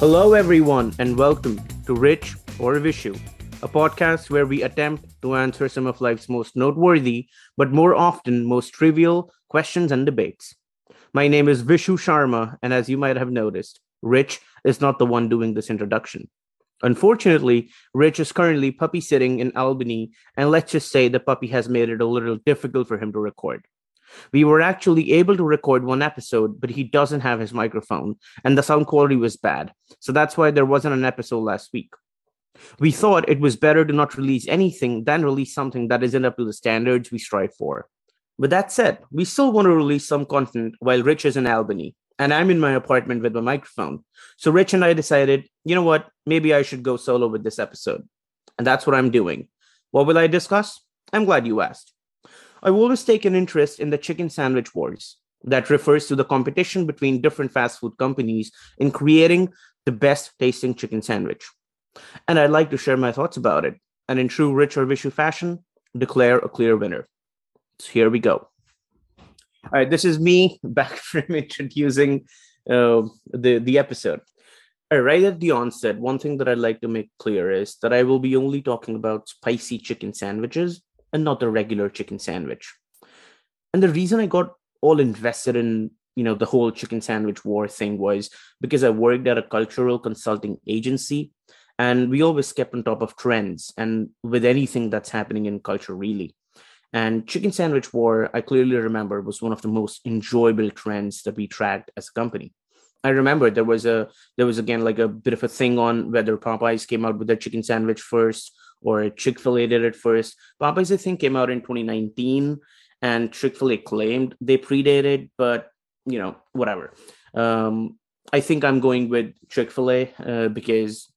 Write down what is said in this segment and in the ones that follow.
Hello, everyone, and welcome to Rich or Vishu, a podcast where we attempt to answer some of life's most noteworthy, but more often most trivial questions and debates. My name is Vishu Sharma, and as you might have noticed, Rich is not the one doing this introduction. Unfortunately, Rich is currently puppy sitting in Albany, and let's just say the puppy has made it a little difficult for him to record. We were actually able to record one episode, but he doesn't have his microphone, and the sound quality was bad. So that's why there wasn't an episode last week. We thought it was better to not release anything than release something that isn't up to the standards we strive for. With that said, we still want to release some content while Rich is in Albany, and I'm in my apartment with my microphone. So Rich and I decided, you know what, maybe I should go solo with this episode. And that's what I'm doing. What will I discuss? I'm glad you asked. I've always taken interest in the chicken sandwich wars. That refers to the competition between different fast food companies in creating the best tasting chicken sandwich. And I'd like to share my thoughts about it, and in true Rich or Vishu fashion, declare a clear winner. So here we go. All right, this is me back from introducing uh, the the episode. All right, right at the onset, one thing that I'd like to make clear is that I will be only talking about spicy chicken sandwiches and not the regular chicken sandwich. And the reason I got all invested in you know the whole chicken sandwich war thing was because I worked at a cultural consulting agency and we always kept on top of trends and with anything that's happening in culture really. And chicken sandwich war, I clearly remember, was one of the most enjoyable trends that we tracked as a company. I remember there was a there was again like a bit of a thing on whether Popeyes came out with their chicken sandwich first or Chick fil A did it first. Popeyes, I think, came out in 2019, and Chick fil A claimed they predated, but you know, whatever. Um, I think I'm going with Chick fil A uh, because,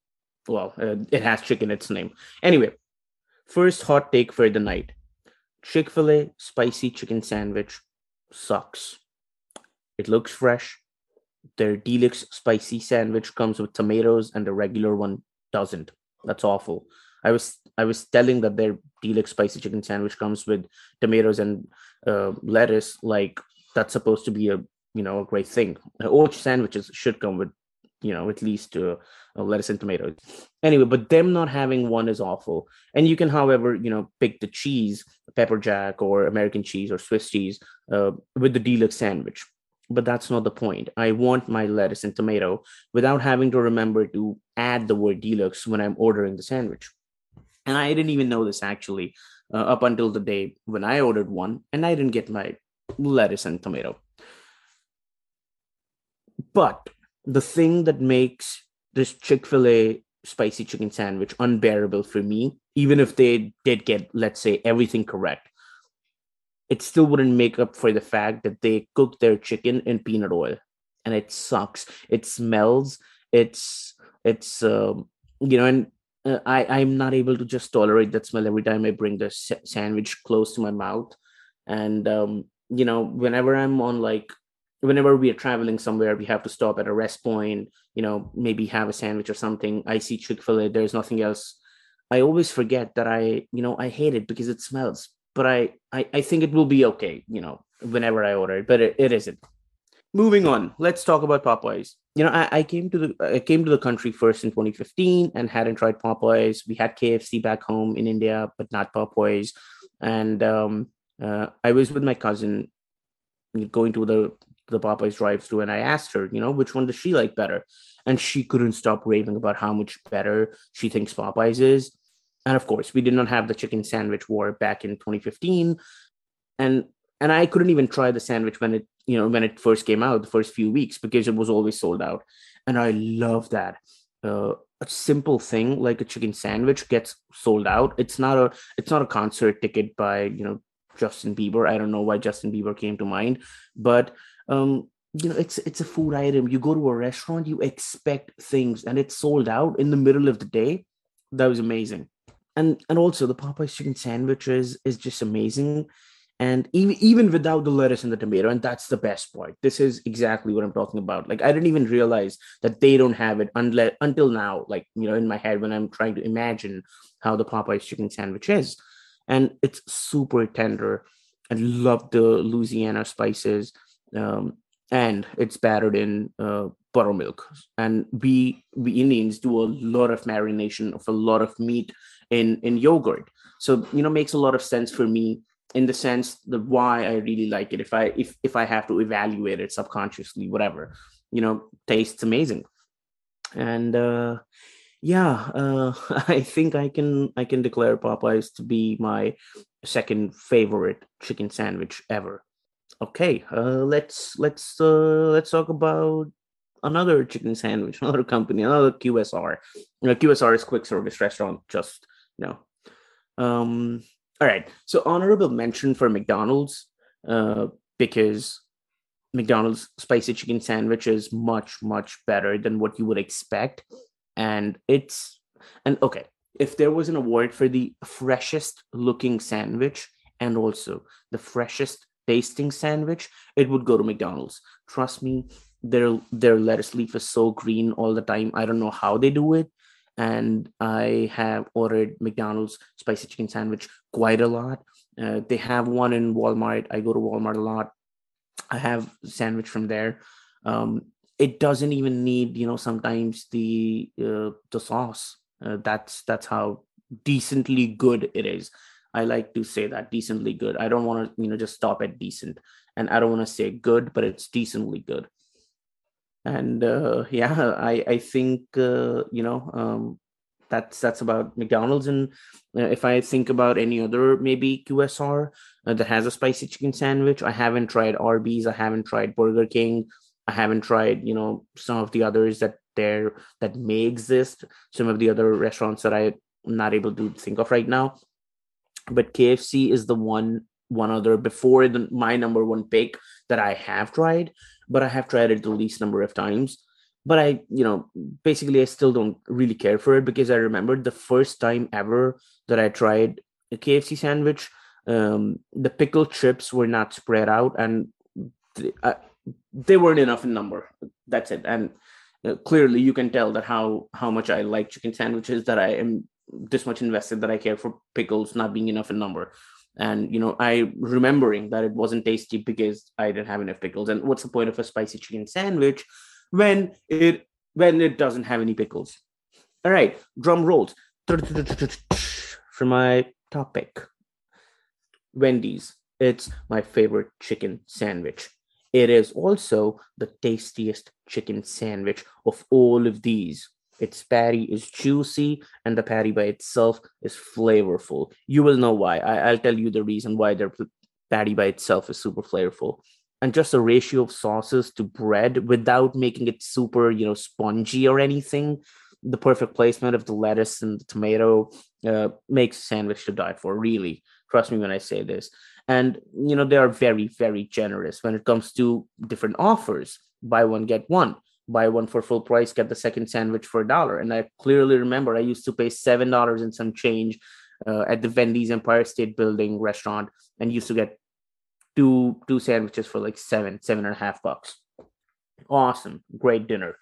well, uh, it has chicken in its name. Anyway, first hot take for the night Chick fil A spicy chicken sandwich sucks. It looks fresh. Their deluxe spicy sandwich comes with tomatoes, and the regular one doesn't. That's awful. I was I was telling that their deluxe spicy chicken sandwich comes with tomatoes and uh, lettuce. Like that's supposed to be a you know a great thing. All sandwiches should come with you know at least uh, lettuce and tomatoes. Anyway, but them not having one is awful. And you can, however, you know pick the cheese, pepper jack or American cheese or Swiss cheese uh, with the deluxe sandwich. But that's not the point. I want my lettuce and tomato without having to remember to add the word deluxe when I'm ordering the sandwich. And I didn't even know this actually uh, up until the day when I ordered one and I didn't get my lettuce and tomato. But the thing that makes this Chick fil A spicy chicken sandwich unbearable for me, even if they did get, let's say, everything correct, it still wouldn't make up for the fact that they cook their chicken in peanut oil and it sucks. It smells. It's, it's, um, you know, and uh, I I'm not able to just tolerate that smell every time I bring the sa- sandwich close to my mouth, and um, you know whenever I'm on like whenever we are traveling somewhere, we have to stop at a rest point, you know, maybe have a sandwich or something. I see Chick Fil A, there's nothing else. I always forget that I you know I hate it because it smells, but I I, I think it will be okay, you know, whenever I order it, but it, it isn't moving on let's talk about popeyes. You know I, I, came to the i came to the country first in 2015 and hadn't tried popeyes. We had kfc back home in india but not popeyes. And um, uh, i was with my cousin going to the the popeyes drive through and i asked her you know which one does she like better? And she couldn't stop raving about how much better she thinks popeyes is. And of course we did not have the chicken sandwich war back in 2015 and and I couldn't even try the sandwich when it you know when it first came out the first few weeks because it was always sold out. And I love that. Uh, a simple thing like a chicken sandwich gets sold out. It's not a it's not a concert ticket by you know Justin Bieber. I don't know why Justin Bieber came to mind. But um you know it's it's a food item. You go to a restaurant you expect things and it's sold out in the middle of the day. That was amazing. And and also the Popeyes chicken sandwiches is just amazing and even even without the lettuce and the tomato and that's the best part this is exactly what i'm talking about like i didn't even realize that they don't have it unless until now like you know in my head when i'm trying to imagine how the popeyes chicken sandwich is and it's super tender i love the louisiana spices um, and it's battered in uh, buttermilk. And we we Indians do a lot of marination of a lot of meat in in yogurt. So you know makes a lot of sense for me in the sense that why I really like it. If I if if I have to evaluate it subconsciously, whatever, you know, tastes amazing. And uh yeah, uh I think I can I can declare Popeyes to be my second favorite chicken sandwich ever. Okay, uh let's let's uh let's talk about another chicken sandwich, another company, another QSR. You know, QSR is quick service restaurant, just you know. Um all right. So honorable mention for McDonald's, uh, because McDonald's spicy chicken sandwich is much, much better than what you would expect. And it's and okay, if there was an award for the freshest looking sandwich and also the freshest tasting sandwich, it would go to McDonald's. Trust me, their their lettuce leaf is so green all the time. I don't know how they do it, and I have ordered McDonald's spicy chicken sandwich quite a lot. Uh, they have one in Walmart. I go to Walmart a lot. I have sandwich from there. Um, it doesn't even need, you know, sometimes the uh, the sauce. Uh, that's that's how decently good it is. I like to say that decently good. I don't want to, you know, just stop at decent, and I don't want to say good, but it's decently good and uh, yeah i i think uh, you know um, that's that's about mcdonald's. And uh, if i think about any other maybe qsr uh, that has a spicy chicken sandwich i haven't tried arby's i haven't tried burger king i haven't tried you know some of the others that there that may exist some of the other restaurants that i'm not able to think of right now. But kfc is the one one other before the, my number one pick that i have tried but I have tried it the least number of times. But I, you know, basically, I still don't really care for it because I remember the first time ever that I tried a KFC sandwich, um, the pickle chips were not spread out and th- uh, they weren't enough in number. That's it. And uh, clearly, you can tell that how how much I like chicken sandwiches that I am this much invested that I care for pickles not being enough in number and you know i remembering that it wasn't tasty because i didn't have enough pickles. And what's the point of a spicy chicken sandwich when it when it doesn't have any pickles? All right drum rolls. For my topic wendy's. It's my favorite chicken sandwich. It is also the tastiest chicken sandwich of all of these its patty is juicy and the patty by itself is flavorful. You will know why. I, will tell you the reason why their patty by itself is super flavorful. And just the ratio of sauces to bread without making it super, you know, spongy or anything. The perfect placement of the lettuce and the tomato uh, makes a sandwich to die for, really. Trust me when I say this. And, you know, they are very, very generous when it comes to different offers buy one, get one buy one for full price, get the second sandwich for a dollar. And I clearly remember I used to pay seven dollars and some change uh, at the Wendy's Empire State Building restaurant, and used to get two two sandwiches for like seven seven and a half bucks. Awesome, great dinner,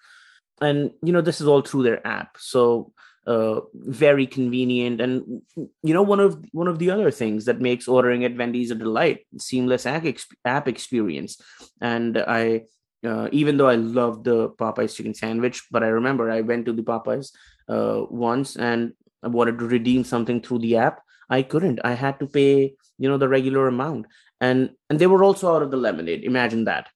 and you know this is all through their app, so uh, very convenient. And you know one of one of the other things that makes ordering at Wendy's a delight, seamless app experience. And I uh, even though I love the Popeyes chicken sandwich, but I remember I went to the Popeyes uh, once and I wanted to redeem something through the app. I couldn't. I had to pay, you know, the regular amount, and and they were also out of the lemonade. Imagine that.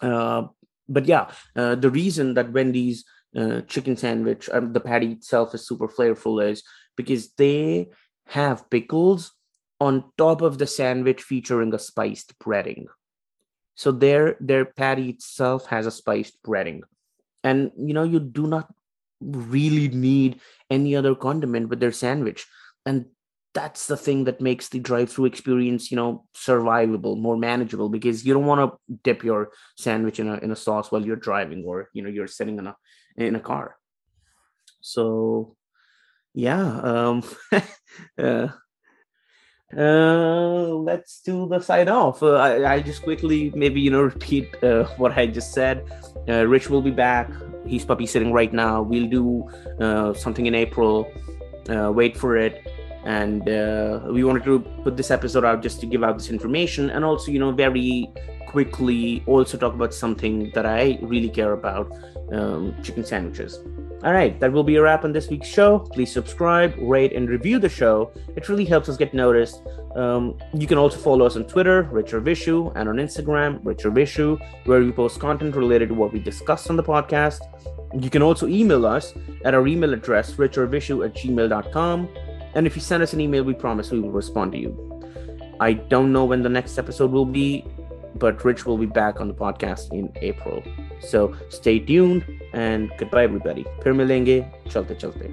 Uh, but yeah, uh, the reason that Wendy's uh, chicken sandwich, um, the patty itself is super flavorful is because they have pickles on top of the sandwich featuring a spiced breading. So their their patty itself has a spiced breading, and you know you do not really need any other condiment with their sandwich, and that's the thing that makes the drive-through experience you know survivable more manageable because you don't want to dip your sandwich in a in a sauce while you're driving or you know you're sitting in a in a car. So yeah um uh, uh, let's do the sign off. Uh, I, I just quickly maybe you know repeat uh, what I just said. Uh, Rich will be back. He's puppy sitting right now. We'll do uh, something in April. Uh, wait for it. And uh, we wanted to put this episode out just to give out this information, and also you know very quickly also talk about something that I really care about um, chicken sandwiches. All right, that will be a wrap on this week's show. Please subscribe, rate, and review the show. It really helps us get noticed. Um, you can also follow us on Twitter, Rich or Vishu, and on Instagram, Rich or Vishu, where we post content related to what we discussed on the podcast. You can also email us at our email address, richorvishu at gmail.com. And if you send us an email, we promise we will respond to you. I don't know when the next episode will be, but Rich will be back on the podcast in April. So stay tuned and goodbye, everybody. Phir milenge, chalte chalte.